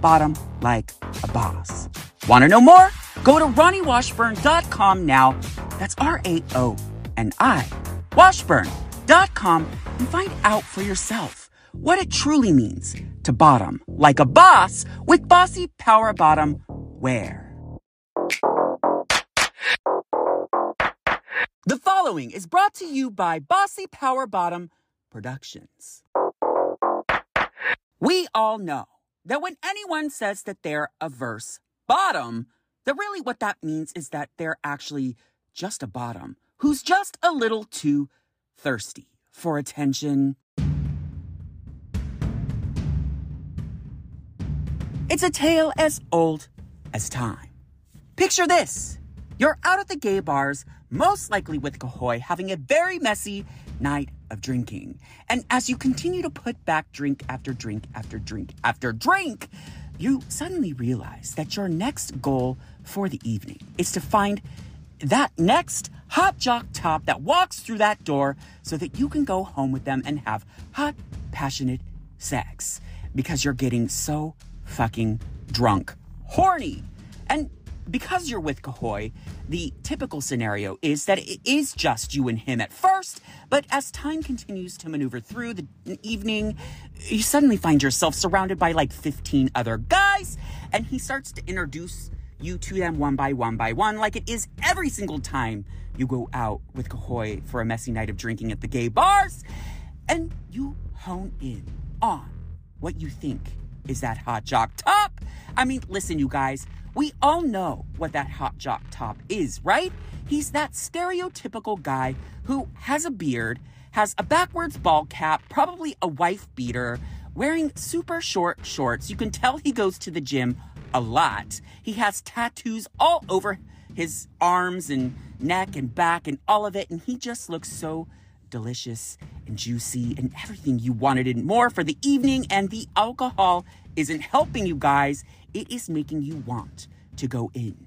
bottom like a boss. Want to know more? Go to RaoniWashburn.com now. That's R A O N I Washburn.com and find out for yourself what it truly means to bottom like a boss with Bossy Power Bottom wear. The following is brought to you by Bossy Power Bottom Productions. We all know that when anyone says that they're a verse bottom, that really what that means is that they're actually just a bottom who's just a little too thirsty for attention. It's a tale as old as time. Picture this. You're out at the gay bars, most likely with Kahoy, having a very messy night of drinking. And as you continue to put back drink after drink after drink after drink, you suddenly realize that your next goal for the evening is to find that next hot jock top that walks through that door so that you can go home with them and have hot, passionate sex because you're getting so fucking drunk, horny. And because you're with Kahoy, the typical scenario is that it is just you and him at first, but as time continues to maneuver through the evening, you suddenly find yourself surrounded by like 15 other guys, and he starts to introduce you to them one by one by one, like it is every single time you go out with Kahoy for a messy night of drinking at the gay bars, and you hone in on what you think is that hot jock top. I mean, listen, you guys, we all know what that hot jock top is, right? He's that stereotypical guy who has a beard, has a backwards ball cap, probably a wife beater, wearing super short shorts. You can tell he goes to the gym a lot. He has tattoos all over his arms and neck and back and all of it, and he just looks so delicious and juicy and everything you wanted and more for the evening. And the alcohol isn't helping you guys it is making you want to go in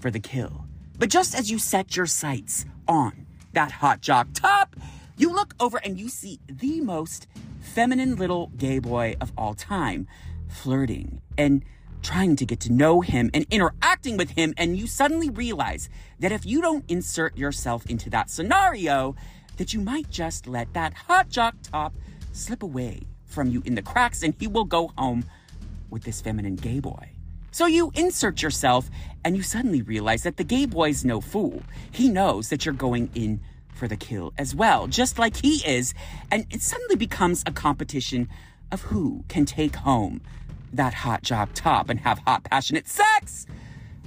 for the kill. But just as you set your sights on that hot jock top, you look over and you see the most feminine little gay boy of all time flirting and trying to get to know him and interacting with him. And you suddenly realize that if you don't insert yourself into that scenario, that you might just let that hot jock top slip away from you in the cracks and he will go home with this feminine gay boy. So you insert yourself and you suddenly realize that the gay boy's no fool. He knows that you're going in for the kill as well, just like he is. And it suddenly becomes a competition of who can take home that hot job top and have hot, passionate sex.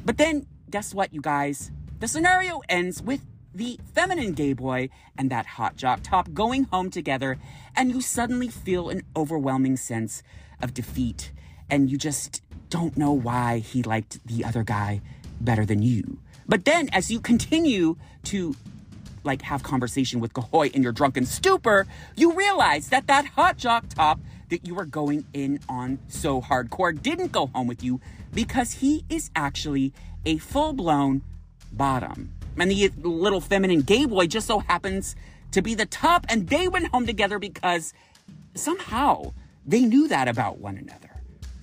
But then, guess what, you guys? The scenario ends with the feminine gay boy and that hot jock top going home together, and you suddenly feel an overwhelming sense of defeat and you just don't know why he liked the other guy better than you. But then as you continue to like have conversation with Kahoy in your drunken stupor, you realize that that hot jock top that you were going in on so hardcore didn't go home with you because he is actually a full-blown bottom. And the little feminine gay boy just so happens to be the top and they went home together because somehow they knew that about one another.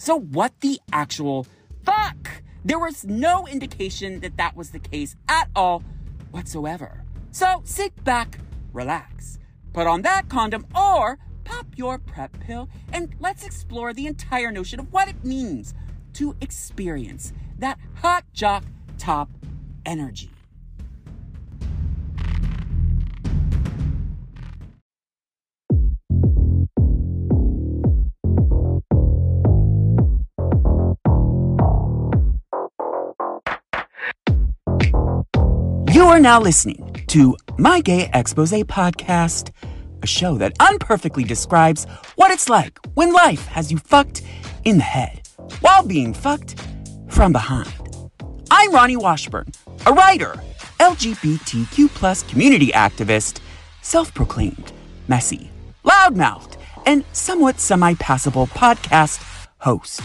So, what the actual fuck? There was no indication that that was the case at all whatsoever. So, sit back, relax, put on that condom, or pop your PrEP pill, and let's explore the entire notion of what it means to experience that hot jock top energy. You are now listening to My Gay Expose podcast, a show that unperfectly describes what it's like when life has you fucked in the head while being fucked from behind. I'm Raoni Washburn, a writer, LGBTQ plus community activist, self-proclaimed, messy, loudmouthed, and somewhat semi-passable podcast host.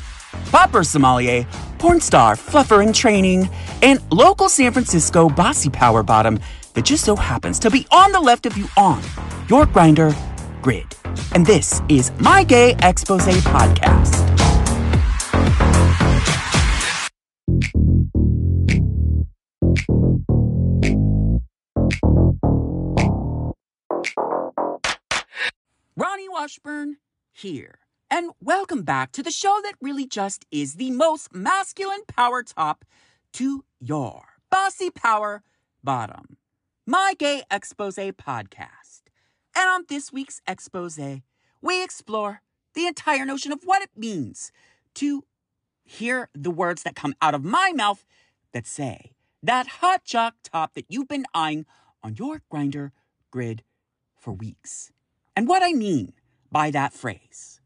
Popper sommelier, porn star, fluffer in training, and local San Francisco bossy power bottom that just so happens to be on the left of you on your Grindr grid. And this is my Gay Expose podcast. Raoni Washburn here. And welcome back to the show that really just is the most masculine power top to your bossy power bottom. My Gay Expose podcast. And on this week's expose, we explore the entire notion of what it means to hear the words that come out of my mouth that say that hot jock top that you've been eyeing on your Grindr grid for weeks. And what I mean by that phrase.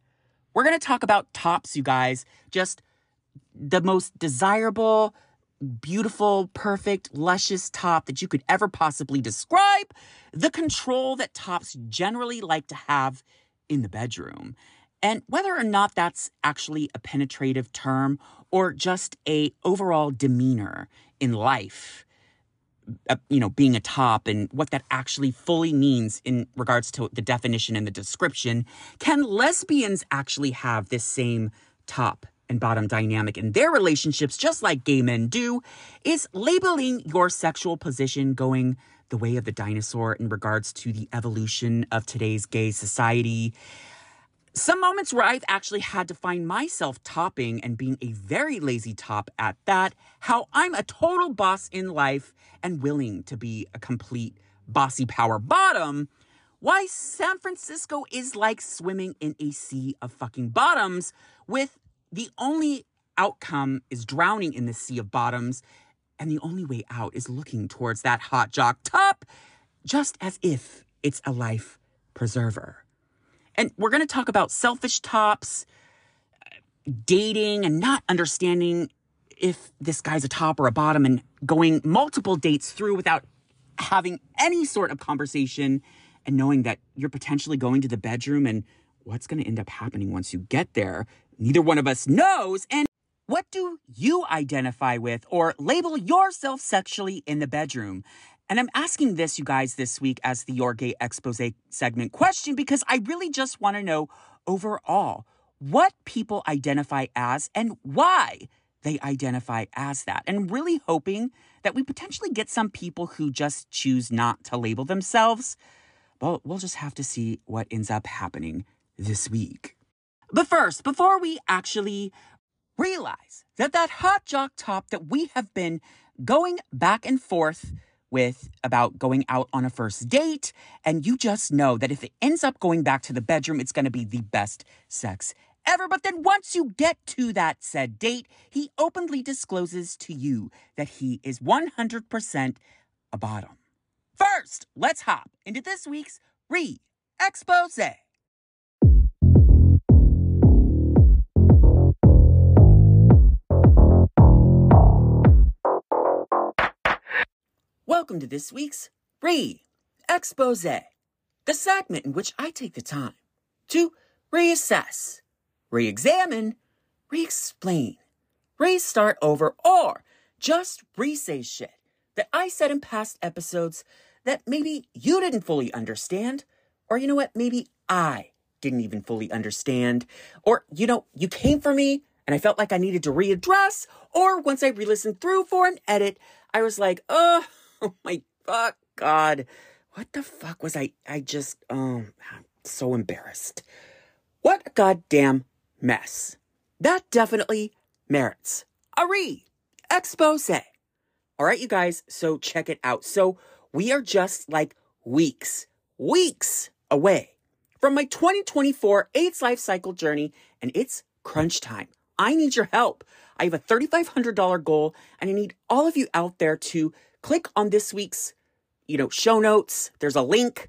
We're going to talk about tops, you guys. Just the most desirable, beautiful, perfect, luscious top that you could ever possibly describe. The control that tops generally like to have in the bedroom. And whether or not that's actually a penetrative term or just a overall demeanor in life uh, you know, being a top and what that actually fully means in regards to the definition and the description. Can lesbians actually have this same top and bottom dynamic in their relationships, just like gay men do? Is labeling your sexual position going the way of the dinosaur in regards to the evolution of today's gay society? Some moments where I've actually had to find myself topping and being a very lazy top at that, how I'm a total boss in life and willing to be a complete bossy power bottom, why San Francisco is like swimming in a sea of fucking bottoms with the only outcome is drowning in the sea of bottoms and the only way out is looking towards that hot jock top just as if it's a life preserver. And we're going to talk about selfish tops, dating, and not understanding if this guy's a top or a bottom and going multiple dates through without having any sort of conversation and knowing that you're potentially going to the bedroom and what's going to end up happening once you get there. Neither one of us knows. And what do you identify with or label yourself sexually in the bedroom? And I'm asking this, you guys, this week as the Your Gay Expose segment question because I really just want to know overall what people identify as and why they identify as that. And really hoping that we potentially get some people who just choose not to label themselves. Well, we'll just have to see what ends up happening this week. But first, before we actually realize that that hot jock top that we have been going back and forth with about going out on a first date, and you just know that if it ends up going back to the bedroom, it's going to be the best sex ever. But then once you get to that said date, he openly discloses to you that he is 100% a bottom. First, let's hop into this week's re expose. Welcome to this week's Re Expose, the segment in which I take the time to reassess, re examine, re explain, restart over, or just re say shit that I said in past episodes that maybe you didn't fully understand, or you know what, maybe I didn't even fully understand, or you know, you came for me and I felt like I needed to readdress, or once I re listened through for an edit, I was like, oh, oh my fuck, God. What the fuck was I? I just, um, I'm so embarrassed. What a goddamn mess. That definitely merits a re expose. All right, you guys, so check it out. So we are just like weeks, weeks away from my 2024 AIDS life cycle journey, and it's crunch time. I need your help. I have a $3,500 goal, and I need all of you out there to click on this week's, you know, show notes. There's a link.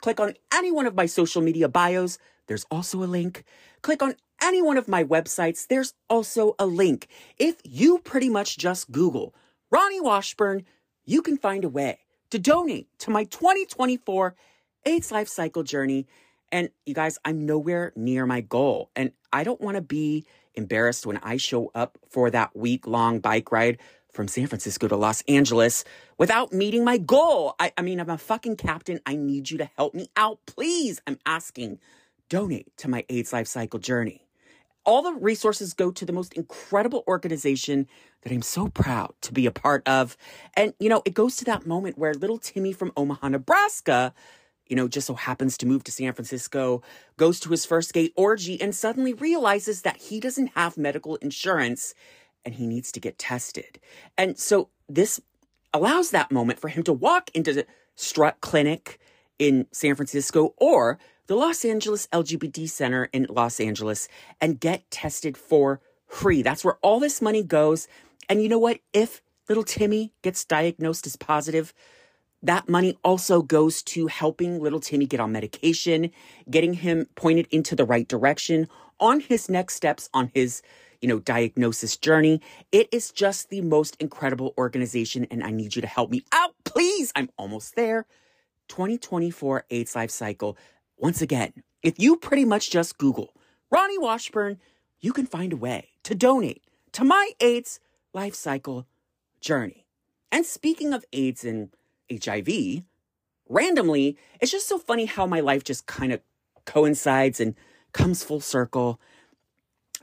Click on any one of my social media bios. There's also a link. Click on any one of my websites, there's also a link. If you pretty much just Google Raoni Washburn, you can find a way to donate to my 2024 AIDS life cycle journey. And you guys, I'm nowhere near my goal. And I don't want to be embarrassed when I show up for that week long bike ride from San Francisco to Los Angeles without meeting my goal. I, I mean, I'm a fucking captain. I need you to help me out. Please, I'm asking, donate to my AIDS life cycle journey. All the resources go to the most incredible organization that I'm so proud to be a part of. And, you know, it goes to that moment where little Timmy from Omaha, Nebraska, you know, just so happens to move to San Francisco, goes to his first gay orgy, and suddenly realizes that he doesn't have medical insurance and he needs to get tested. And so this allows that moment for him to walk into the Strut Clinic in San Francisco or the Los Angeles LGBT Center in Los Angeles and get tested for free. That's where all this money goes. And you know what? If little Timmy gets diagnosed as positive, that money also goes to helping little Timmy get on medication, getting him pointed into the right direction on his next steps on his, you know, diagnosis journey. It is just the most incredible organization and I need you to help me out, please. I'm almost there. 2024 AIDS Life Cycle. Once again, if you pretty much just Google Raoni Washburn, you can find a way to donate to my AIDS life cycle journey. And speaking of AIDS and HIV, randomly, it's just so funny how my life just kind of coincides and comes full circle.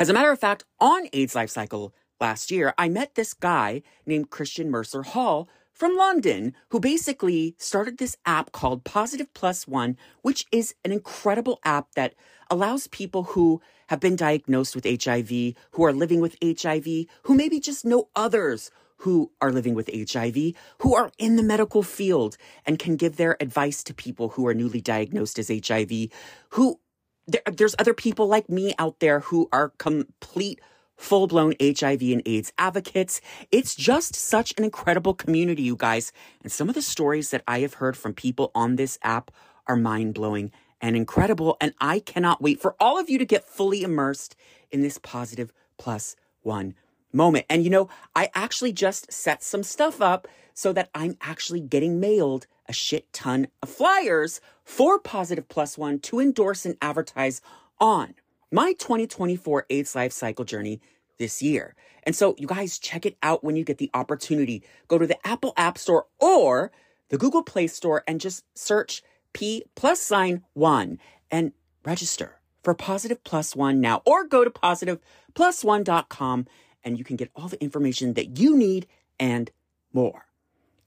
As a matter of fact, on AIDS life cycle last year, I met this guy named Christian Mercer Hall from London who basically started this app called Positive Plus One, which is an incredible app that allows people who have been diagnosed with HIV, who are living with HIV, who maybe just know others who are living with HIV, who are in the medical field and can give their advice to people who are newly diagnosed as HIV, who there, there's other people like me out there who are complete full blown HIV and AIDS advocates. It's just such an incredible community, you guys. And some of the stories that I have heard from people on this app are mind blowing and incredible. And I cannot wait for all of you to get fully immersed in this positive plus one moment. And you know, I actually just set some stuff up so that I'm actually getting mailed a shit ton of flyers for Positive Plus One to endorse and advertise on my 2024 AIDS life cycle journey this year. And so you guys check it out when you get the opportunity. Go to the Apple App Store or the Google Play Store and just search P plus sign one and register for Positive Plus One now or go to positiveplusone.com and you can get all the information that you need and more.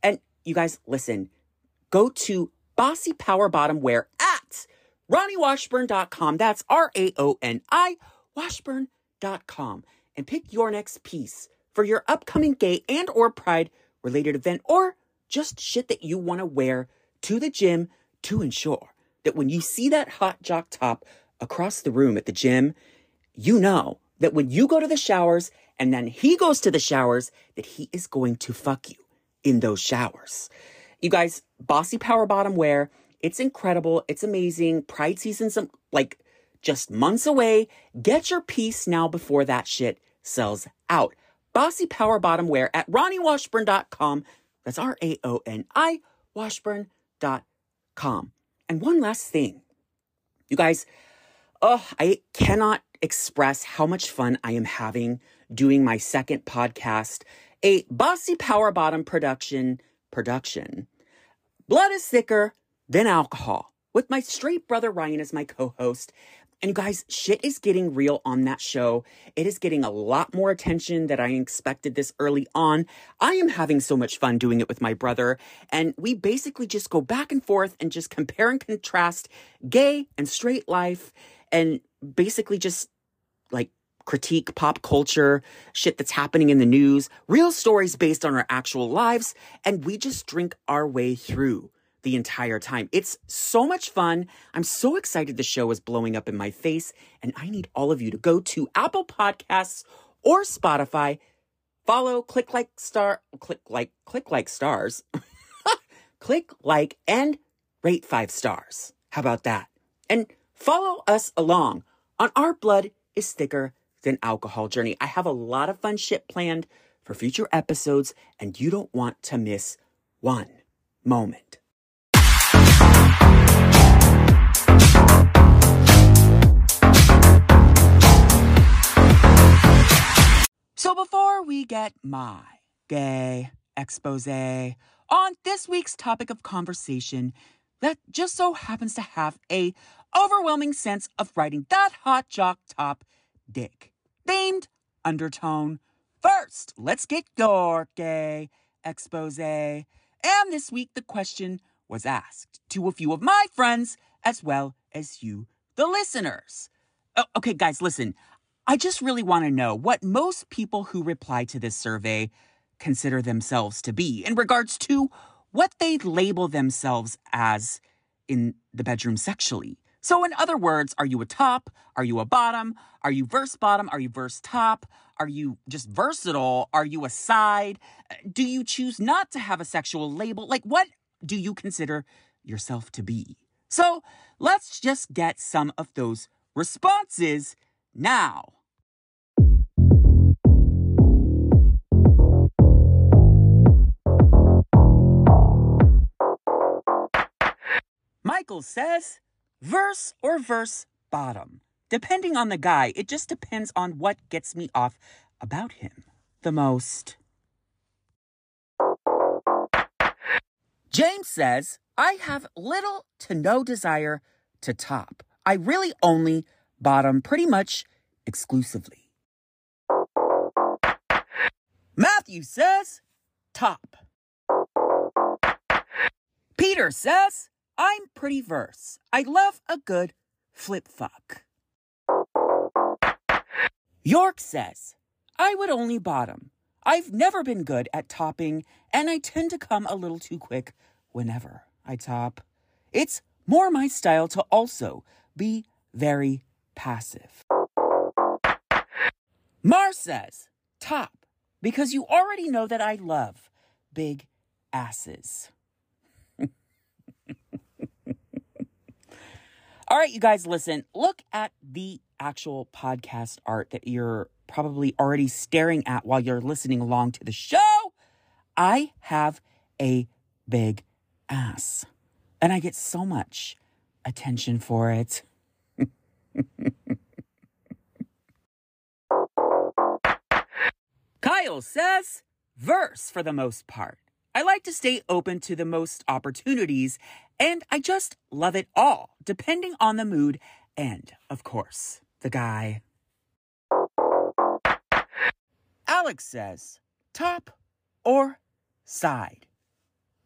And you guys, listen, go to Bossy Power Bottom Wear at RaoniWashburn.com. That's R A O N I Washburn.com and pick your next piece for your upcoming gay and or pride related event or just shit that you want to wear to the gym to ensure that when you see that hot jock top across the room at the gym, you know that when you go to the showers and then he goes to the showers, that he is going to fuck you in those showers. You guys, Bossy Power Bottom wear, it's incredible. It's amazing. Pride season's um, like just months away. Get your piece now before that shit sells out. Bossy Power Bottom wear at RaoniWashburn.com. That's R A O N I Washburn.com. And one last thing. You guys, oh, I cannot express how much fun I am having doing my second podcast, a Bossy Power Bottom production production. Blood is thicker than alcohol, with my straight brother Ryan as my co-host. And you guys, shit is getting real on that show. It is getting a lot more attention than I expected this early on. I am having so much fun doing it with my brother. And we basically just go back and forth and just compare and contrast gay and straight life and basically just like critique pop culture, shit that's happening in the news, real stories based on our actual lives, and we just drink our way through the entire time. It's so much fun. I'm so excited the show is blowing up in my face, and I need all of you to go to Apple Podcasts or Spotify, follow, click like star, click like, click like stars, click like, and rate five stars. How about that? And follow us along on our blood is thicker than alcohol journey. I have a lot of fun shit planned for future episodes, and you don't want to miss one moment. So before we get my gay expose on this week's topic of conversation that just so happens to have a overwhelming sense of writing that hot jock top dick themed undertone. First, let's get your gay eh? expose. And this week the question was asked to a few of my friends as well as you, the listeners. Oh, okay, guys, listen. I just really want to know what most people who reply to this survey consider themselves to be in regards to what they label themselves as in the bedroom sexually. So, in other words, are you a top? Are you a bottom? Are you verse bottom? Are you verse top? Are you just versatile? Are you a side? Do you choose not to have a sexual label? Like, what do you consider yourself to be? So, let's just get some of those responses now. Michael says verse or verse bottom. Depending on the guy, it just depends on what gets me off about him the most. James says, I have little to no desire to top. I really only bottom pretty much exclusively. Matthew says, top. Peter says, I'm pretty verse. I love a good flip fuck. York says, I would only bottom. I've never been good at topping, and I tend to come a little too quick whenever I top. It's more my style to also be very passive. Mar says, top, because you already know that I love big asses. All right, you guys, listen, look at the actual podcast art that you're probably already staring at while you're listening along to the show. I have a big ass, and I get so much attention for it. Kyle says, verse for the most part. I like to stay open to the most opportunities, and I just love it all, depending on the mood and, of course, the guy. Alex says, top or side?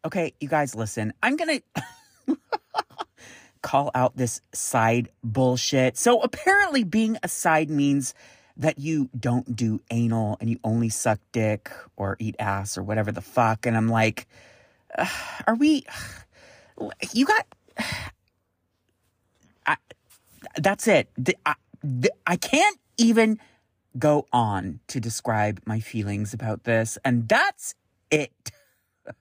Okay, you guys listen. I'm to call out this side bullshit. So apparently being a side means that you don't do anal and you only suck dick or eat ass or whatever the fuck. And I'm like, are we, you got, I, that's it. I, I can't even go on to describe my feelings about this. And that's it.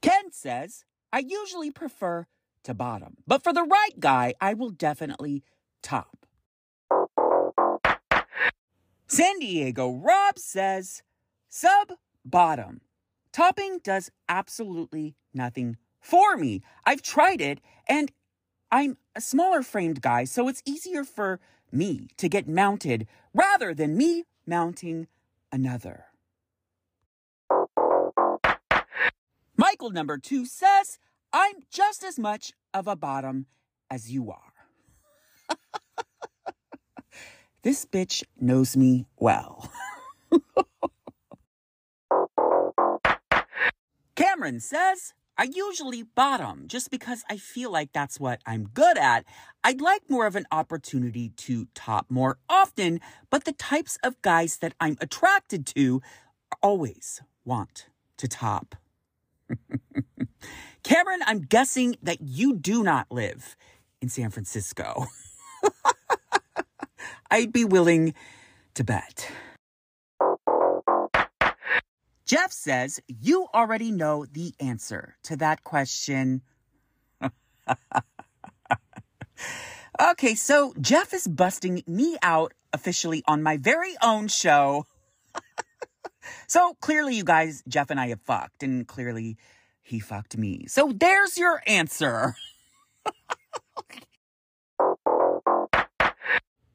Ken says, I usually prefer to bottom. But for the right guy, I will definitely top. San Diego Rob says sub bottom. Topping does absolutely nothing for me. I've tried it and I'm a smaller framed guy, so it's easier for me to get mounted rather than me mounting another. Michael number two says, I'm just as much of a bottom as you are. this bitch knows me well. Cameron says, I usually bottom just because I feel like that's what I'm good at. I'd like more of an opportunity to top more often, but the types of guys that I'm attracted to always want to top. Cameron, I'm guessing that you do not live in San Francisco. I'd be willing to bet. Jeff says, You already know the answer to that question. Okay, so Jeff is busting me out officially on my very own show. so clearly, you guys, Jeff and I have fucked, and clearly he fucked me. So there's your answer.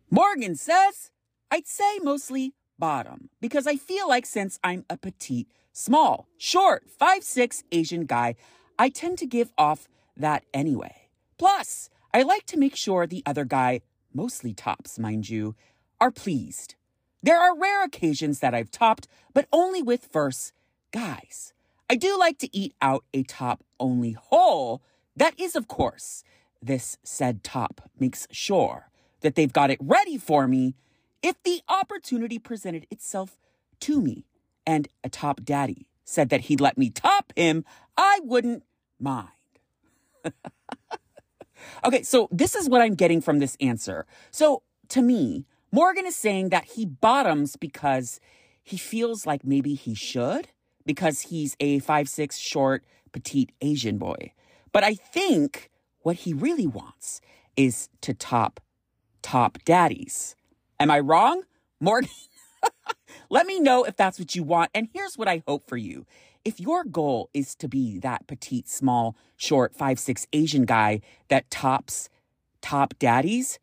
Morgan says, I'd say mostly bottom because I feel like since I'm a petite, small, short, five six Asian guy, I tend to give off that anyway. Plus, I like to make sure the other guy, mostly tops, mind you, are pleased. There are rare occasions that I've topped, but only with verse guys. I do like to eat out a top only hole. That is, of course, this said top makes sure that they've got it ready for me if the opportunity presented itself to me and a top daddy said that he'd let me top him, I wouldn't mind. okay, so this is what I'm getting from this answer. So to me, Morgan is saying that he bottoms because he feels like maybe he should because he's a five six short petite Asian boy. But I think what he really wants is to top top daddies. Am I wrong? Morgan, let me know if that's what you want. And here's what I hope for you. If your goal is to be that petite, small, short, five, six Asian guy that tops top daddies,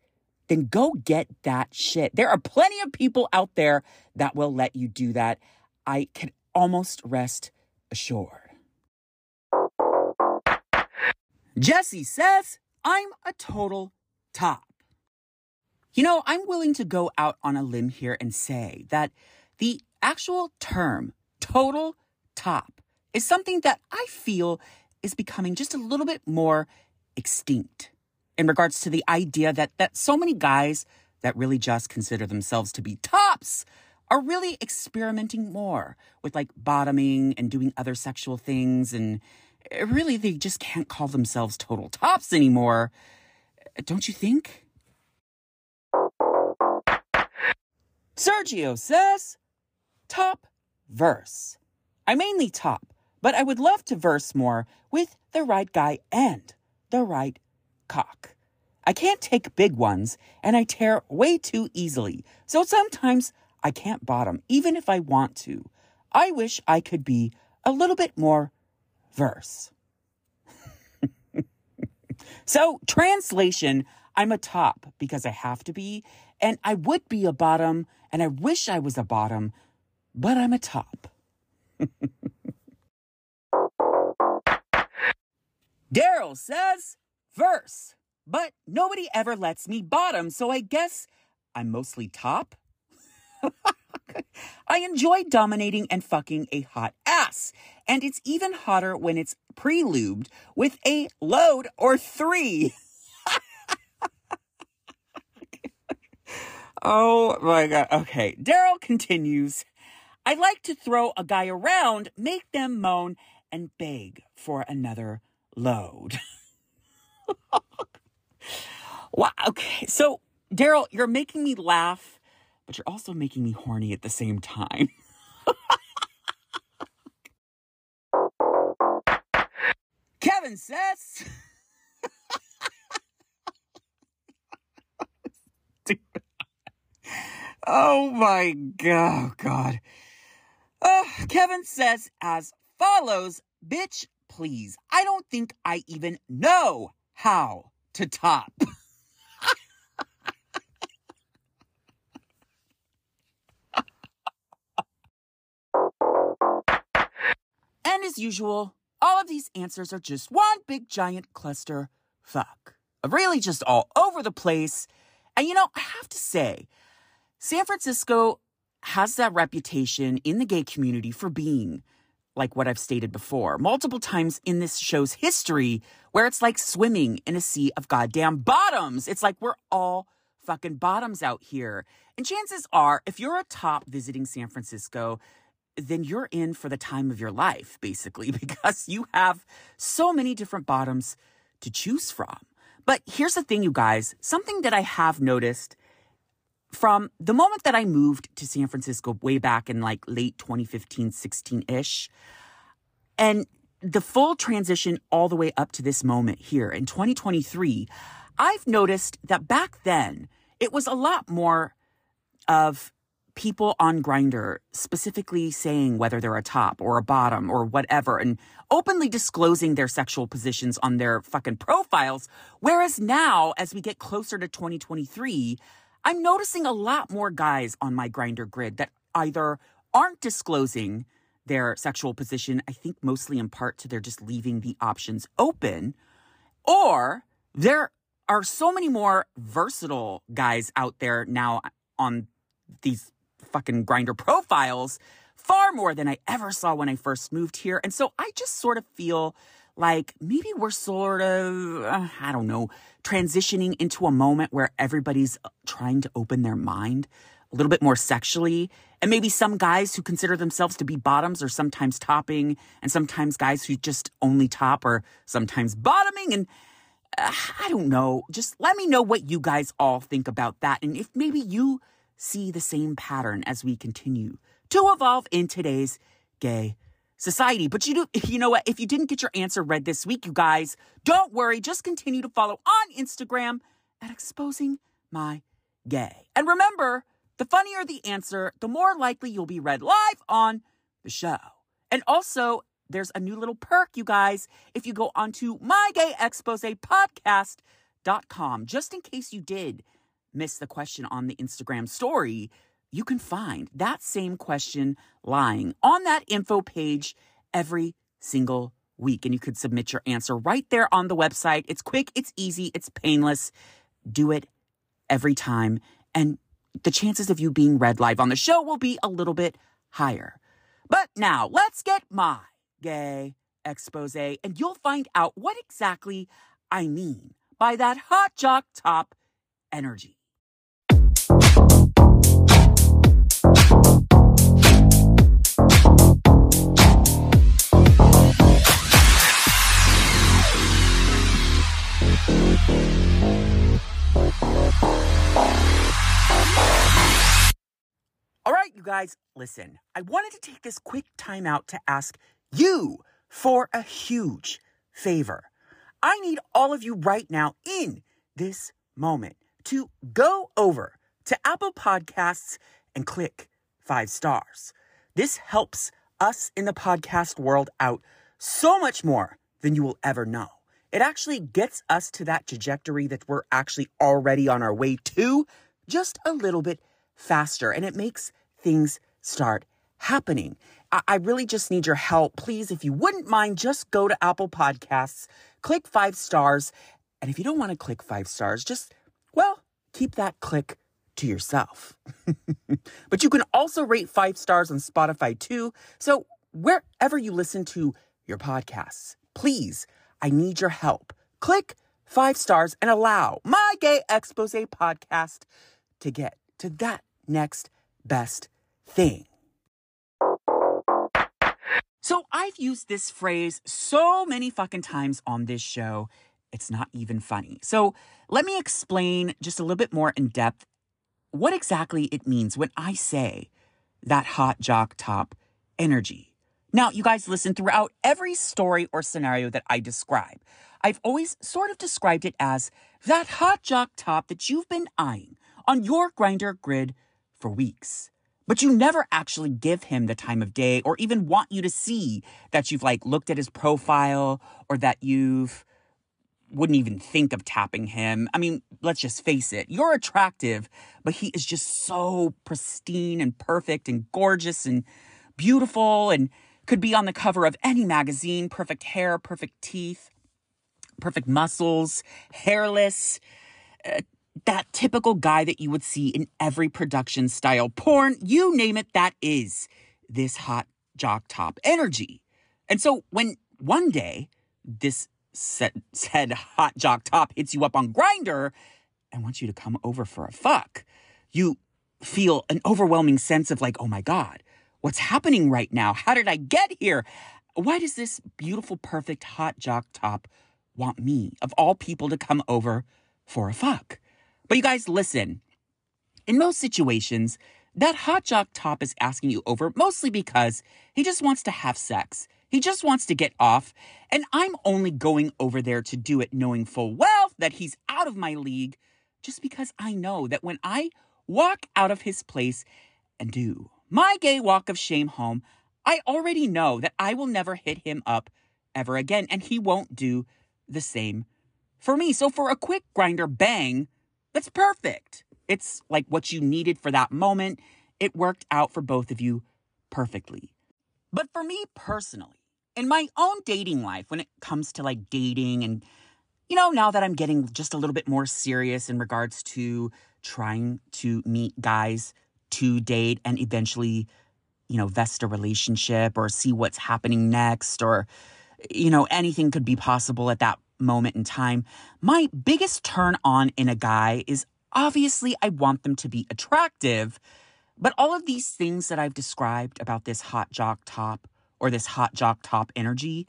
then go get that shit. There are plenty of people out there that will let you do that. I can almost rest assured. Jesse says, I'm a total top. You know, I'm willing to go out on a limb here and say that the actual term total top is something that I feel is becoming just a little bit more extinct in regards to the idea that that so many guys that really just consider themselves to be tops are really experimenting more with like bottoming and doing other sexual things and eh, really they just can't call themselves total tops anymore. Don't you think? Sergio says, top verse. I mainly top, but I would love to verse more with the right guy and the right cock. I can't take big ones and I tear way too easily, so sometimes I can't bottom even if I want to. I wish I could be a little bit more verse. so, translation I'm a top because I have to be, and I would be a bottom, and I wish I was a bottom, but I'm a top. Daryl says, verse, but nobody ever lets me bottom, so I guess I'm mostly top. I enjoy dominating and fucking a hot ass, and it's even hotter when it's pre lubed with a load or three. Oh my God. Okay. Daryl continues. I like to throw a guy around, make them moan, and beg for another load. wow. Okay. So, Daryl, you're making me laugh, but you're also making me horny at the same time. Kevin says. Oh my god, oh god. Uh, Kevin says as follows, bitch, please. I don't think I even know how to top. as usual, all of these answers are just one big giant cluster fuck. Really just all over the place. And you know, I have to say, San Francisco has that reputation in the gay community for being like what I've stated before, multiple times in this show's history, where it's like swimming in a sea of goddamn bottoms. It's like we're all fucking bottoms out here. And chances are, if you're a top visiting San Francisco, then you're in for the time of your life, basically, because you have so many different bottoms to choose from. But here's the thing, you guys something that I have noticed from the moment that I moved to San Francisco way back in like late 2015, 16 ish, and the full transition all the way up to this moment here in 2023, I've noticed that back then it was a lot more of people on Grindr specifically saying whether they're a top or a bottom or whatever and openly disclosing their sexual positions on their fucking profiles. Whereas now, as we get closer to 2023, I'm noticing a lot more guys on my Grindr grid that either aren't disclosing their sexual position, I think mostly in part to they're just leaving the options open, or there are so many more versatile guys out there now on these fucking Grindr profiles far more than I ever saw when I first moved here. And so I just sort of feel like maybe we're sort of, uh, I don't know, transitioning into a moment where everybody's trying to open their mind a little bit more sexually. And maybe some guys who consider themselves to be bottoms are sometimes topping, and sometimes guys who just only top are sometimes bottoming. And uh, I don't know. Just let me know what you guys all think about that. And if maybe you see the same pattern as we continue to evolve in today's gay society. But you do, you know what? If you didn't get your answer read this week, you guys, don't worry. Just continue to follow on Instagram at exposing my gay. And remember, the funnier the answer, the more likely you'll be read live on the show. And also, there's a new little perk, you guys, if you go onto mygayexposepodcast.com, just in case you did miss the question on the Instagram story, you can find that same question lying on that info page every single week. And you could submit your answer right there on the website. It's quick, it's easy, it's painless. Do it every time. And the chances of you being read live on the show will be a little bit higher. But now let's get my gay expose, and you'll find out what exactly I mean by that hot jock top energy. Right, you guys, listen. I wanted to take this quick time out to ask you for a huge favor. I need all of you right now in this moment to go over to Apple Podcasts and click five stars. This helps us in the podcast world out so much more than you will ever know. It actually gets us to that trajectory that we're actually already on our way to just a little bit faster and it makes things start happening. I, really just need your help. Please, if you wouldn't mind, just go to Apple Podcasts, click five stars. And if you don't want to click five stars, just, well, keep that click to yourself. but you can also rate five stars on Spotify too. So wherever you listen to your podcasts, please, I need your help. Click five stars and allow my gay expose podcast to get to that next best thing. So I've used this phrase so many fucking times on this show, it's not even funny. So let me explain just a little bit more in depth what exactly it means when I say that hot jock top energy. Now, you guys listen throughout every story or scenario that I describe. I've always sort of described it as that hot jock top that you've been eyeing on your Grindr grid for weeks. But you never actually give him the time of day or even want you to see that you've like looked at his profile or that you've wouldn't even think of tapping him. I mean, let's just face it. You're attractive, but he is just so pristine and perfect and gorgeous and beautiful and could be on the cover of any magazine. Perfect hair, perfect teeth, perfect muscles, hairless. Uh, that typical guy that you would see in every production style porn, you name it, that is this hot jock top energy. And so when one day this said, said hot jock top hits you up on Grindr and wants you to come over for a fuck, you feel an overwhelming sense of like, oh my God, what's happening right now? How did I get here? Why does this beautiful, perfect hot jock top want me, of all people, to come over for a fuck? But you guys, listen. In most situations, that hot jock top is asking you over mostly because he just wants to have sex. He just wants to get off, and I'm only going over there to do it knowing full well that he's out of my league just because I know that when I walk out of his place and do my gay walk of shame home, I already know that I will never hit him up ever again, and he won't do the same for me. So for a quick Grindr bang, that's perfect. It's like what you needed for that moment. It worked out for both of you perfectly. But for me personally, in my own dating life, when it comes to like dating and, you know, now that I'm getting just a little bit more serious in regards to trying to meet guys to date and eventually, you know, vest a relationship or see what's happening next or, you know, anything could be possible at that moment in time. My biggest turn on in a guy is obviously I want them to be attractive, but all of these things that I've described about this hot jock top or this hot jock top energy,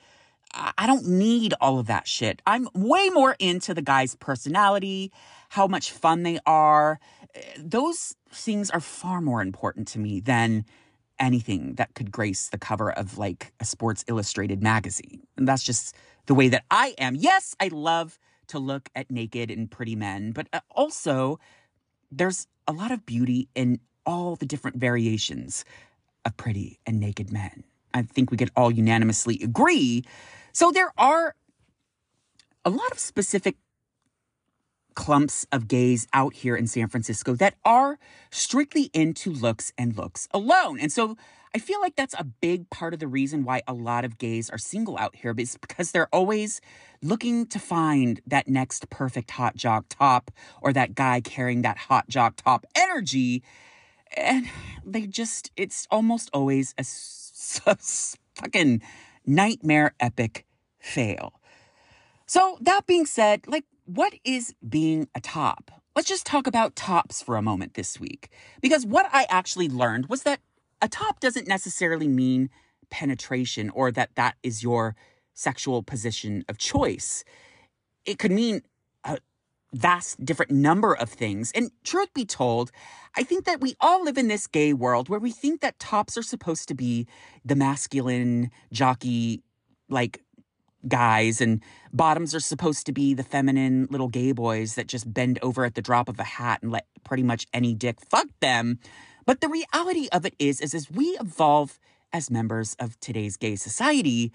I don't need all of that shit. I'm way more into the guy's personality, how much fun they are. Those things are far more important to me than anything that could grace the cover of like a Sports Illustrated magazine. And that's just the way that I am. Yes, I love to look at naked and pretty men, but uh, also there's a lot of beauty in all the different variations of pretty and naked men. I think we could all unanimously agree. So there are a lot of specific clumps of gays out here in San Francisco that are strictly into looks and looks alone. And so I feel like that's a big part of the reason why a lot of gays are single out here is because they're always looking to find that next perfect hot jock top or that guy carrying that hot jock top energy. And they just, it's almost always a, a fucking nightmare epic fail. So, that being said, like, what is being a top? Let's just talk about tops for a moment this week. Because what I actually learned was that a top doesn't necessarily mean penetration or that that is your sexual position of choice. It could mean a vast different number of things. And truth be told, I think that we all live in this gay world where we think that tops are supposed to be the masculine, jockey, like guys and bottoms are supposed to be the feminine little gay boys that just bend over at the drop of a hat and let pretty much any dick fuck them. But the reality of it is, is as we evolve as members of today's gay society,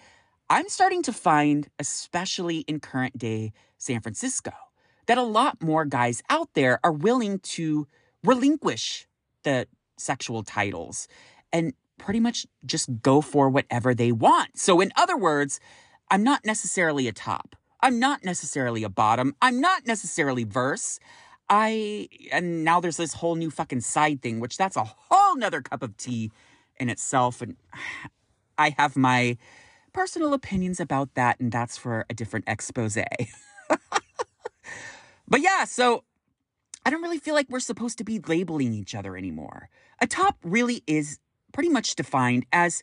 I'm starting to find, especially in current day San Francisco, that a lot more guys out there are willing to relinquish the sexual titles and pretty much just go for whatever they want. So, in other words, I'm not necessarily a top. I'm not necessarily a bottom. I'm not necessarily verse. I, and now there's this whole new fucking side thing, which that's a whole nother cup of tea in itself. And I have my personal opinions about that, and that's for a different expose. but yeah, so I don't really feel like we're supposed to be labeling each other anymore. A top really is pretty much defined as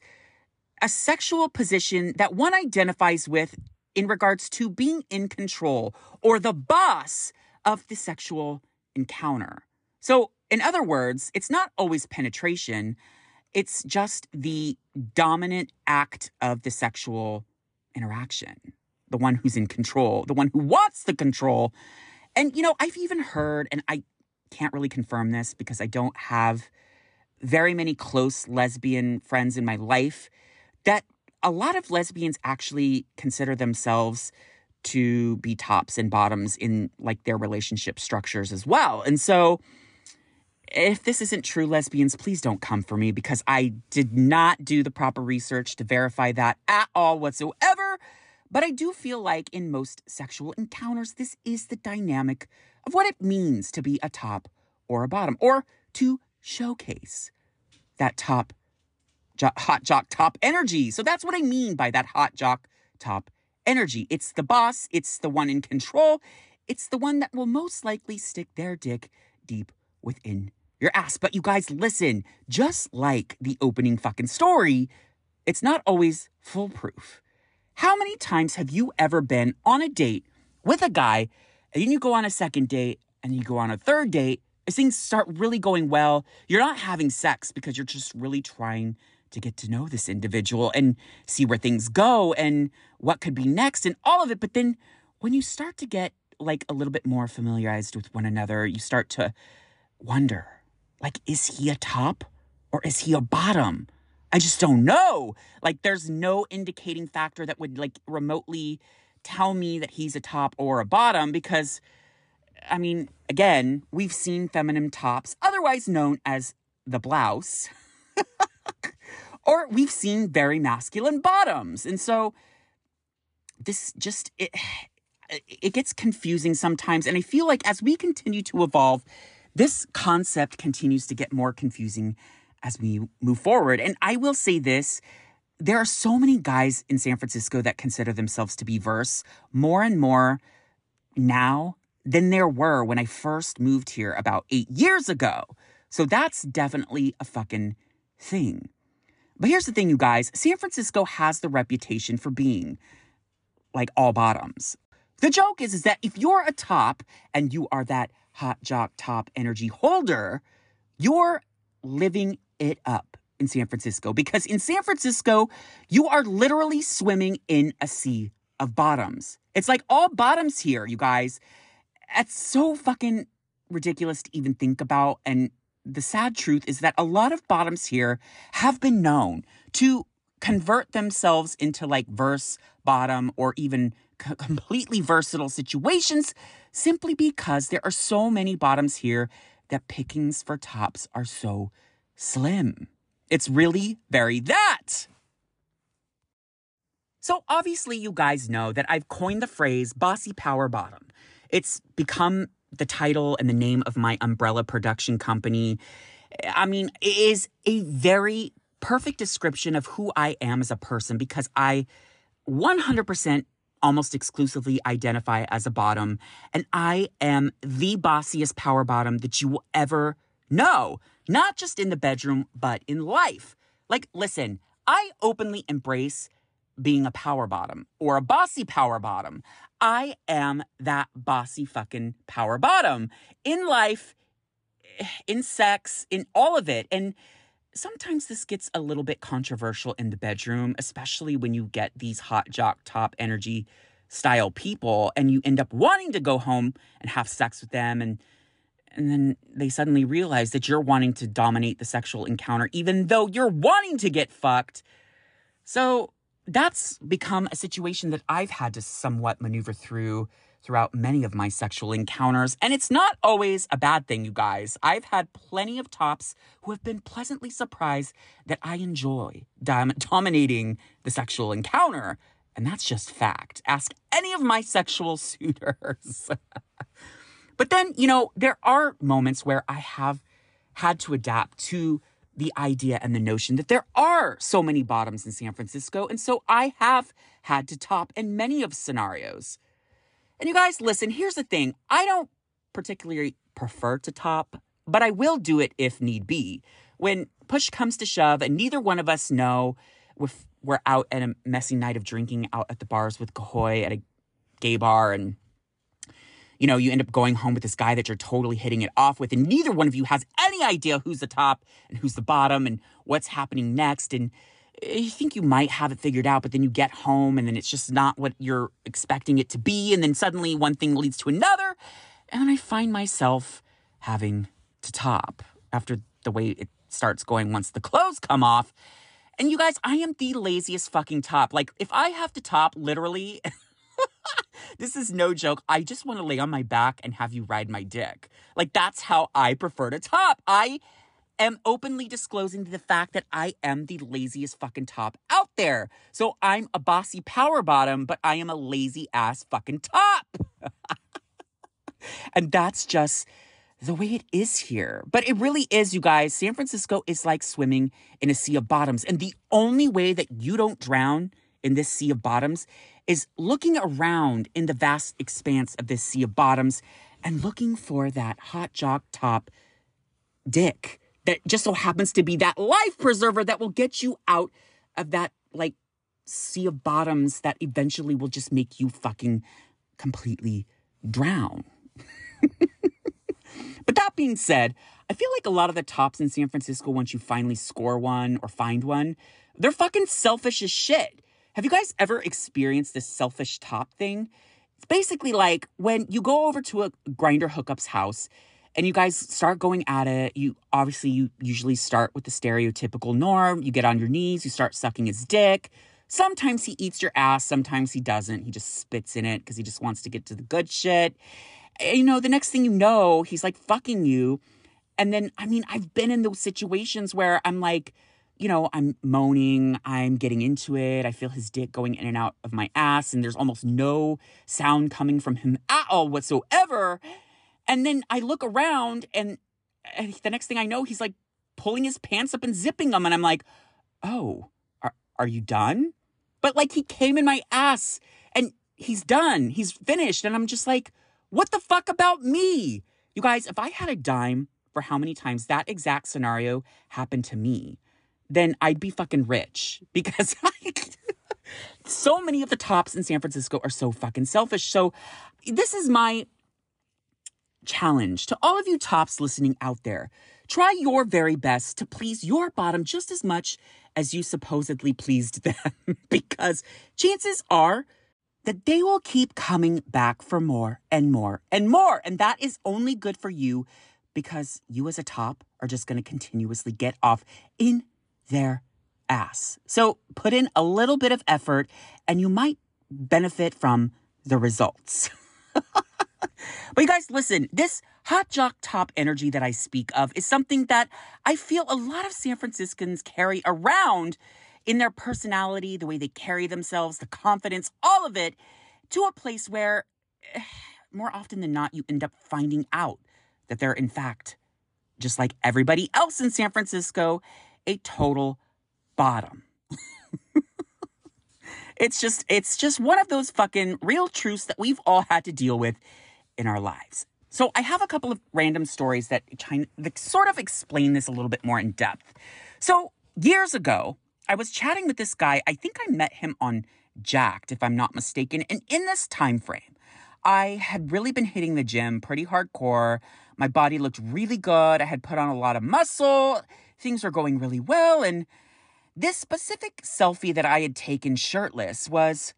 a sexual position that one identifies with in regards to being in control or the boss of the sexual encounter. So, in other words, it's not always penetration, it's just the dominant act of the sexual interaction, the one who's in control, the one who wants the control. And, you know, I've even heard, and I can't really confirm this because I don't have very many close lesbian friends in my life that a lot of lesbians actually consider themselves to be tops and bottoms in like their relationship structures as well. And so if this isn't true lesbians, please don't come for me because I did not do the proper research to verify that at all whatsoever. But I do feel like in most sexual encounters, this is the dynamic of what it means to be a top or a bottom, or to showcase that top jo- hot jock top energy. So that's what I mean by that hot jock top energy. It's the boss, it's the one in control, it's the one that will most likely stick their dick deep within your ass. But you guys, listen, just like the opening fucking story, it's not always foolproof. How many times have you ever been on a date with a guy and then you go on a second date and you go on a third date? As things start really going well, you're not having sex because you're just really trying to get to know this individual and see where things go and what could be next and all of it. But then when you start to get like a little bit more familiarized with one another, you start to wonder like, is he a top or is he a bottom? I just don't know. Like, there's no indicating factor that would like remotely tell me that he's a top or a bottom because, I mean, again, we've seen feminine tops, otherwise known as the blouse, or we've seen very masculine bottoms. And so this just, it, it gets confusing sometimes. And I feel like as we continue to evolve, this concept continues to get more confusing as we move forward. And I will say this there are so many guys in San Francisco that consider themselves to be verse more and more now than there were when I first moved here about eight years ago. So that's definitely a fucking thing. But here's the thing, you guys San Francisco has the reputation for being like all bottoms. The joke is, is that if you're a top and you are that hot jock top energy holder, you're living it up in San Francisco because in San Francisco, you are literally swimming in a sea of bottoms. It's like all bottoms here, you guys. It's so fucking ridiculous to even think about. And the sad truth is that a lot of bottoms here have been known to convert themselves into like verse bottom or even c- completely versatile situations simply because there are so many bottoms here that pickings for tops are so slim. It's really very that. So, obviously, you guys know that I've coined the phrase bossy power bottom. It's become the title and the name of my umbrella production company. I mean, it is a very perfect description of who I am as a person because I 100% almost exclusively identify as a bottom, and I am the bossiest power bottom that you will ever know, not just in the bedroom, but in life. Like, listen, I openly embrace being a power bottom or a bossy power bottom. I am that bossy fucking power bottom in life, eh, in sex, in all of it. And sometimes this gets a little bit controversial in the bedroom, especially when you get these hot jock top energy style people and you end up wanting to go home and have sex with them and and then they suddenly realize that you're wanting to dominate the sexual encounter even though you're wanting to get fucked. So that's become a situation that I've had to somewhat maneuver through throughout many of my sexual encounters. And it's not always a bad thing, you guys. I've had plenty of tops who have been pleasantly surprised that I enjoy dom- dominating the sexual encounter. And that's just fact. Ask any of my sexual suitors. but then, you know, there are moments where I have had to adapt to the idea and the notion that there are so many bottoms in San Francisco. And so I have had to top in many of scenarios. And you guys, listen, here's the thing I don't particularly prefer to top, but I will do it if need be. When push comes to shove and neither one of us know if we're out at a messy night of drinking out at the bars with Kahoy at a gay bar and you know, you end up going home with this guy that you're totally hitting it off with, and neither one of you has any idea who's the top and who's the bottom and what's happening next. And eh, you think you might have it figured out, but then you get home and then it's just not what you're expecting it to be. And then suddenly one thing leads to another. And then I find myself having to top after the way it starts going once the clothes come off. And you guys, I am the laziest fucking top. Like, if I have to top, literally, this is no joke. I just want to lay on my back and have you ride my dick. Like, that's how I prefer to top. I am openly disclosing the fact that I am the laziest fucking top out there. So I'm a bossy power bottom, but I am a lazy ass fucking top. and that's just the way it is here. But it really is, you guys. San Francisco is like swimming in a sea of bottoms. And the only way that you don't drown in this sea of bottoms is looking around in the vast expanse of this sea of bottoms and looking for that hot jock top dick that just so happens to be that life preserver that will get you out of that like sea of bottoms that eventually will just make you fucking completely drown. but that being said, I feel like a lot of the tops in San Francisco, once you finally score one or find one, they're fucking selfish as shit. Have you guys ever experienced this selfish top thing? It's basically like when you go over to a Grindr hookups house and you guys start going at it. You obviously you usually start with the stereotypical norm. You get on your knees, you start sucking his dick. Sometimes he eats your ass, sometimes he doesn't. He just spits in it because he just wants to get to the good shit. And, you know, the next thing you know, he's like fucking you. And then, I mean, I've been in those situations where I'm like, you know, I'm moaning, I'm getting into it. I feel his dick going in and out of my ass, and there's almost no sound coming from him at all whatsoever. And then I look around, and, the next thing I know, he's like pulling his pants up and zipping them. And I'm like, oh, are, are you done? But like he came in my ass and he's done. He's finished. And I'm just like, what the fuck about me? You guys, if I had a dime for how many times that exact scenario happened to me, then I'd be fucking rich because so many of the tops in San Francisco are so fucking selfish. So this is my challenge to all of you tops listening out there. Try your very best to please your bottom just as much as you supposedly pleased them, because chances are that they will keep coming back for more and more and more. And that is only good for you because you as a top are just going to continuously get off in their ass. So put in a little bit of effort and you might benefit from the results. but you guys, listen, this hot jock top energy that I speak of is something that I feel a lot of San Franciscans carry around in their personality, the way they carry themselves, the confidence, all of it, to a place where eh, more often than not, you end up finding out that they're, in fact, just like everybody else in San Francisco, a total bottom. it's just it's just one of those fucking real truths that we've all had to deal with in our lives. So I have a couple of random stories that, sort of explain this a little bit more in depth. So years ago, I was chatting with this guy. I think I met him on Jack'd, if I'm not mistaken. And in this time frame, I had really been hitting the gym pretty hardcore. My body looked really good. I had put on a lot of muscle. Things were going really well. And this specific selfie that I had taken shirtless was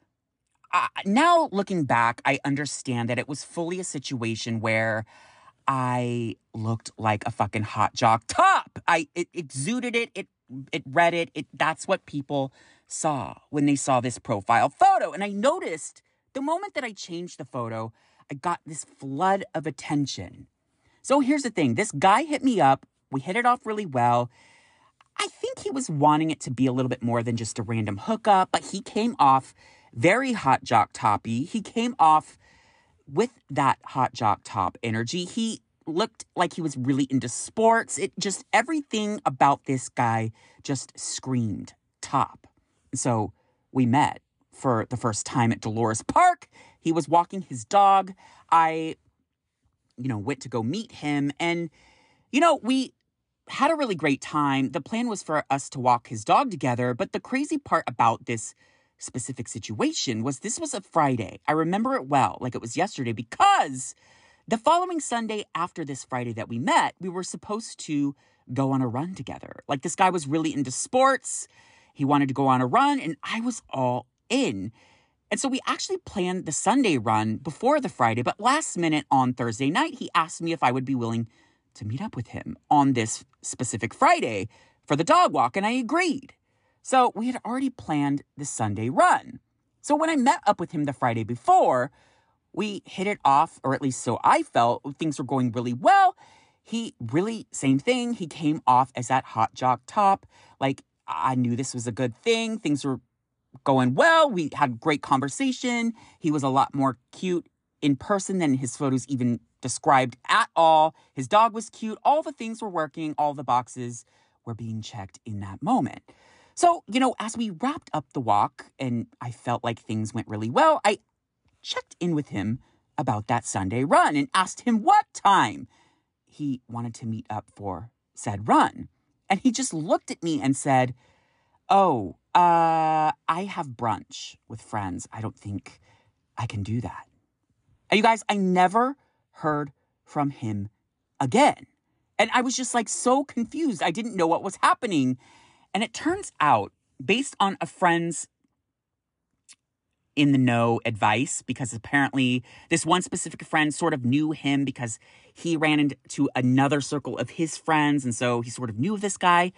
uh, now looking back, I understand that it was fully a situation where I looked like a fucking hot jock top. I it exuded it. It it read it. It that's what people saw when they saw this profile photo. And I noticed the moment that I changed the photo, I got this flood of attention. So here's the thing. This guy hit me up. We hit it off really well. I think he was wanting it to be a little bit more than just a random hookup, but he came off very hot jock toppy. He came off with that hot jock top energy. He looked like he was really into sports. It just everything about this guy just screamed top. So we met for the first time at Dolores Park. He was walking his dog. I, you know, went to go meet him and, you know, we had a really great time. The plan was for us to walk his dog together. But the crazy part about this specific situation was this was a Friday. I remember it well, like it was yesterday, because the following Sunday after this Friday that we met, we were supposed to go on a run together. Like this guy was really into sports. He wanted to go on a run, and I was all in. And so we actually planned the Sunday run before the Friday, but last minute on Thursday night, he asked me if I would be willing to meet up with him on this specific Friday for the dog walk, and I agreed. So we had already planned the Sunday run. So when I met up with him the Friday before, we hit it off, or at least so I felt. Things were going really well. He really, same thing. He came off as that hot jock top. Like I knew this was a good thing. Things were going well. We had great conversation. He was a lot more cute in person than his photos even described at all. His dog was cute. All the things were working. All the boxes were being checked in that moment. So, you know, as we wrapped up the walk and I felt like things went really well, I checked in with him about that Sunday run and asked him what time he wanted to meet up for said run. And he just looked at me and said, Oh, uh, I have brunch with friends. I don't think I can do that. And you guys, I never heard from him again. And I was just like so confused. I didn't know what was happening. And it turns out, based on a friend's in the know advice because apparently this one specific friend sort of knew him because he ran into another circle of his friends. And so he sort of knew this guy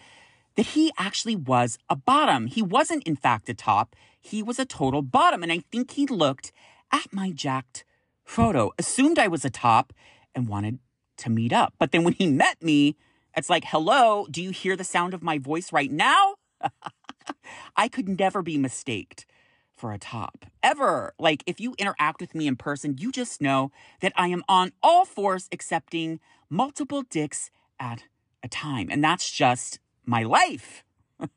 that he actually was a bottom. He wasn't, in fact, a top. He was a total bottom. And I think he looked at my jacked photo, assumed I was a top, and wanted to meet up. But then when he met me, it's like, hello, do you hear the sound of my voice right now? I could never be mistaked for a top. Ever. Like, if you interact with me in person, you just know that I am on all fours accepting multiple dicks at a time. And that's just my life.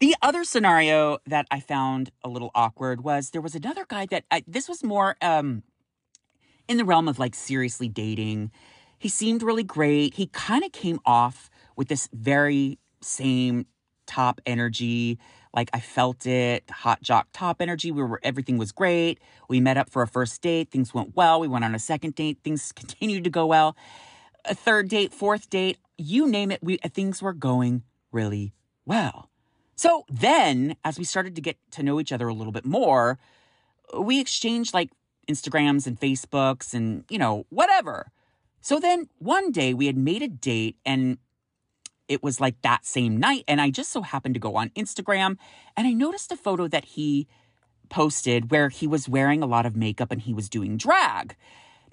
the other scenario that I found a little awkward was there was another guy that I, this was more um, in the realm of like seriously dating. He seemed really great. He kind of came off with this very same top energy. Like I felt it, hot jock top energy. We were everything was great. We met up for a first date. Things went well. We went on a second date. Things continued to go well. A third date, fourth date, you name it, we things were going really well. So then, as we started to get to know each other a little bit more, we exchanged like Instagrams and Facebooks and, you know, whatever. So then one day we had made a date and it was like that same night. And I just so happened to go on Instagram and I noticed a photo that he posted where he was wearing a lot of makeup and he was doing drag.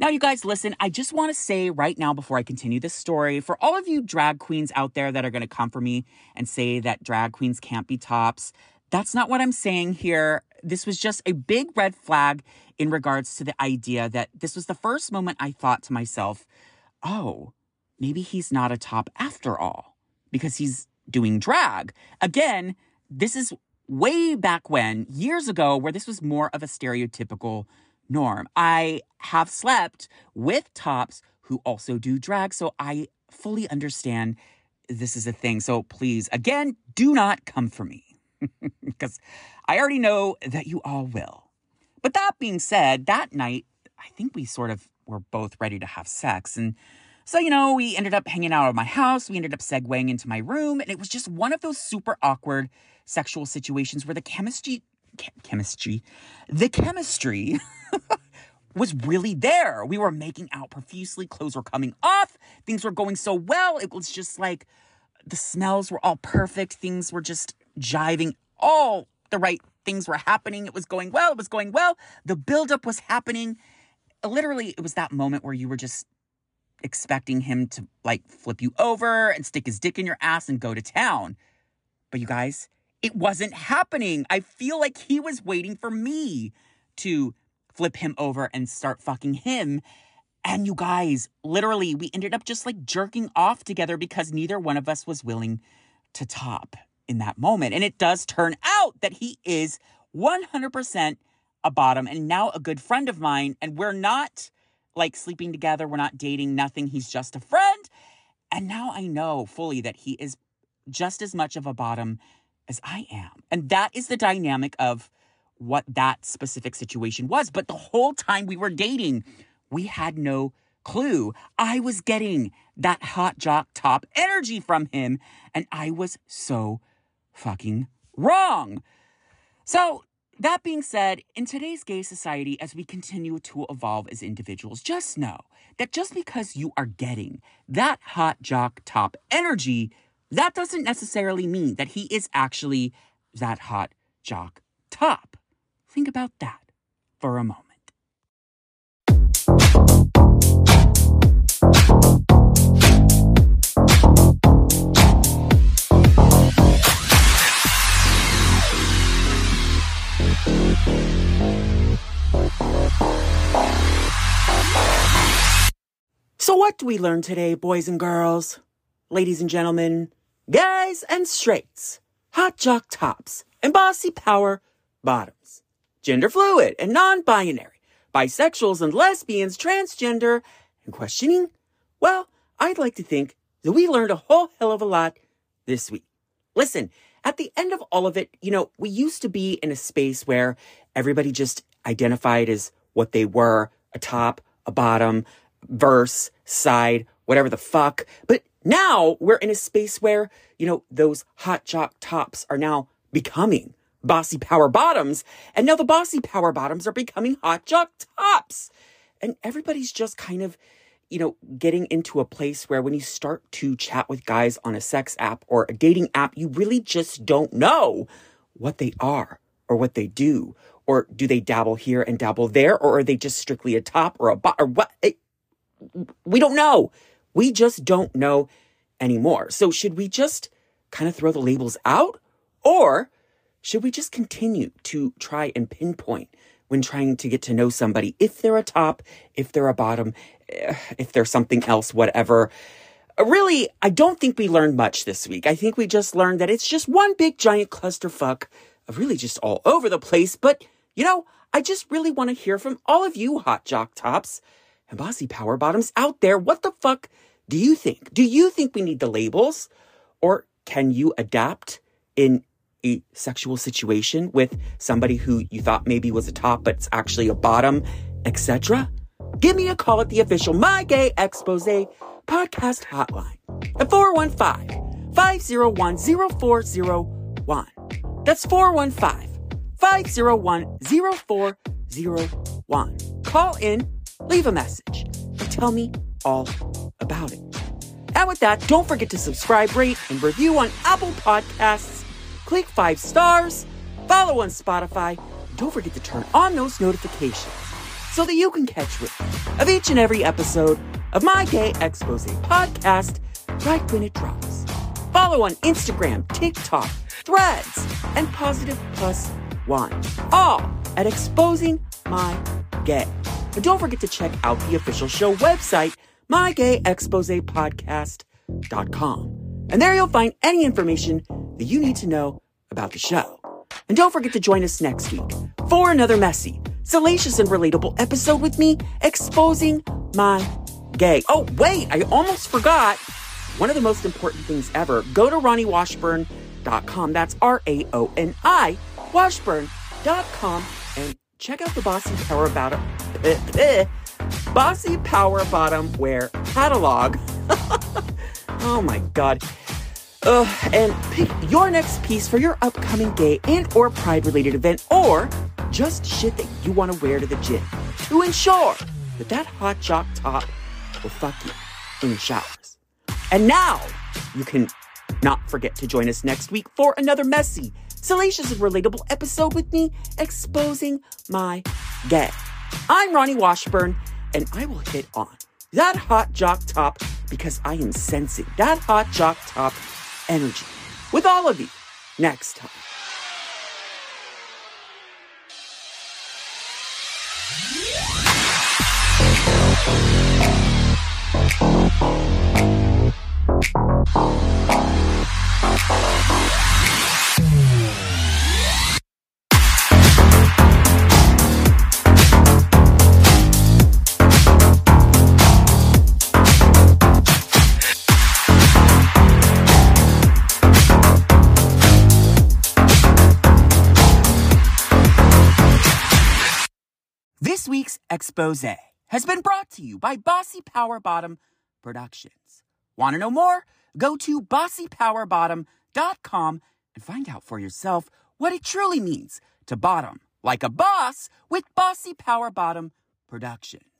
Now, you guys, listen, I just want to say right now before I continue this story for all of you drag queens out there that are going to come for me and say that drag queens can't be tops, that's not what I'm saying here. This was just a big red flag in regards to the idea that this was the first moment I thought to myself, oh, maybe he's not a top after all because he's doing drag. Again, this is way back when, years ago, where this was more of a stereotypical norm. I have slept with tops who also do drag, so I fully understand this is a thing. So please, again, do not come for me because I already know that you all will. But that being said, that night, I think we sort of were both ready to have sex. And so, you know, we ended up hanging out at my house. We ended up segueing into my room. And it was just one of those super awkward sexual situations where the chemistry, chemistry, the chemistry was really there. We were making out profusely, clothes were coming off, things were going so well. It was just like the smells were all perfect, things were just jiving, all the right things were happening. It was going well, it was going well. The buildup was happening. Literally, it was that moment where you were just expecting him to like flip you over and stick his dick in your ass and go to town. But you guys, it wasn't happening. I feel like he was waiting for me to flip him over and start fucking him. And you guys, literally, we ended up just like jerking off together because neither one of us was willing to top in that moment. And it does turn out that he is 100% a bottom and now a good friend of mine. And we're not like sleeping together, we're not dating, nothing. He's just a friend. And now I know fully that he is just as much of a bottom as I am. And that is the dynamic of what that specific situation was. But the whole time we were dating, we had no clue. I was getting that hot jock top energy from him, and I was so fucking wrong. So, that being said, in today's gay society, as we continue to evolve as individuals, just know that just because you are getting that hot jock top energy, that doesn't necessarily mean that he is actually that hot jock top. Think about that for a moment. So, what do we learn today, boys and girls, ladies and gentlemen, guys and straights, hot jock tops, and bossy power bottoms? gender fluid and non binary, bisexuals and lesbians, transgender, and questioning? Well, I'd like to think that we learned a whole hell of a lot this week. Listen, at the end of all of it, you know, we used to be in a space where everybody just identified as what they were a top, a bottom, verse, side, whatever the fuck. But now we're in a space where, you know, those hot jock tops are now becoming bossy power bottoms, and now the bossy power bottoms are becoming hot jock tops. And everybody's just kind of, you know, getting into a place where when you start to chat with guys on a sex app or a dating app, you really just don't know what they are or what they do. Or do they dabble here and dabble there? Or are they just strictly a top or a bot or what? It, we don't know. We just don't know anymore. So should we just kind of throw the labels out? Or should we just continue to try and pinpoint when trying to get to know somebody if they're a top, if they're a bottom, eh, if they're something else, whatever? Really, I don't think we learned much this week. I think we just learned that it's just one big giant clusterfuck really just all over the place. But, you know, I just really want to hear from all of you hot jock tops and bossy power bottoms out there. What the fuck do you think? Do you think we need the labels? Or can you adapt in a sexual situation with somebody who you thought maybe was a top, but it's actually a bottom, etc.? Give me a call at the official My Gay Expose podcast hotline at 415 501 0401. That's 415 501 0401. Call in, leave a message, and tell me all about it. And with that, don't forget to subscribe, rate, and review on Apple Podcasts. Click five stars, follow on Spotify, don't forget to turn on those notifications so that you can catch wind of each and every episode of my Gay Expose podcast right when it drops. Follow on Instagram, TikTok, Threads, and Positive Plus One, all at Exposing My Gay. And don't forget to check out the official show website mygayexposepodcast.com. And there you'll find any information that you need to know about the show. And don't forget to join us next week for another messy, salacious, and relatable episode with me exposing my gay. Oh, wait, I almost forgot one of the most important things ever. Go to raoniwashburn.com. That's R A O N I, washburn.com, and check out the Boston Power about it. Bossy Power Bottom Wear catalog. oh my god. And pick your next piece for your upcoming gay and or pride related event or just shit that you want to wear to the gym to ensure that that hot jock top will fuck you in the showers. And now you can not forget to join us next week for another messy, salacious, and relatable episode with me exposing my gay. I'm Raoni Washburn, and I will hit on that hot jock top because I am sensing that hot jock top energy with all of you next time. This week's expose has been brought to you by Bossy Power Bottom Productions. Want to know more? Go to bossypowerbottom.com and find out for yourself what it truly means to bottom like a boss with Bossy Power Bottom Productions.